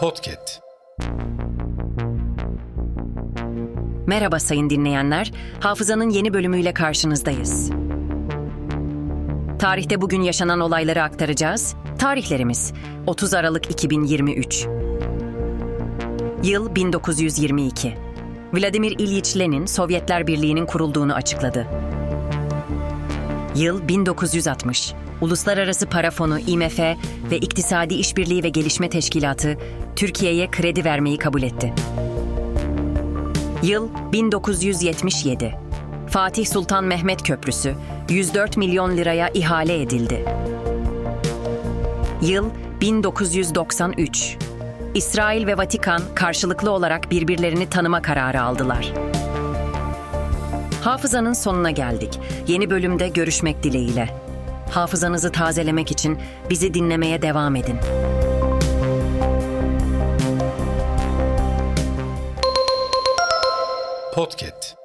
Podcast. Merhaba sayın dinleyenler. Hafızanın yeni bölümüyle karşınızdayız. Tarihte bugün yaşanan olayları aktaracağız. Tarihlerimiz 30 Aralık 2023. Yıl 1922. Vladimir İlyich Lenin Sovyetler Birliği'nin kurulduğunu açıkladı. Yıl 1960. Uluslararası Para Fonu IMF ve İktisadi İşbirliği ve Gelişme Teşkilatı Türkiye'ye kredi vermeyi kabul etti. Yıl 1977. Fatih Sultan Mehmet Köprüsü 104 milyon liraya ihale edildi. Yıl 1993. İsrail ve Vatikan karşılıklı olarak birbirlerini tanıma kararı aldılar. Hafızanın sonuna geldik. Yeni bölümde görüşmek dileğiyle. Hafızanızı tazelemek için bizi dinlemeye devam edin. Podcast.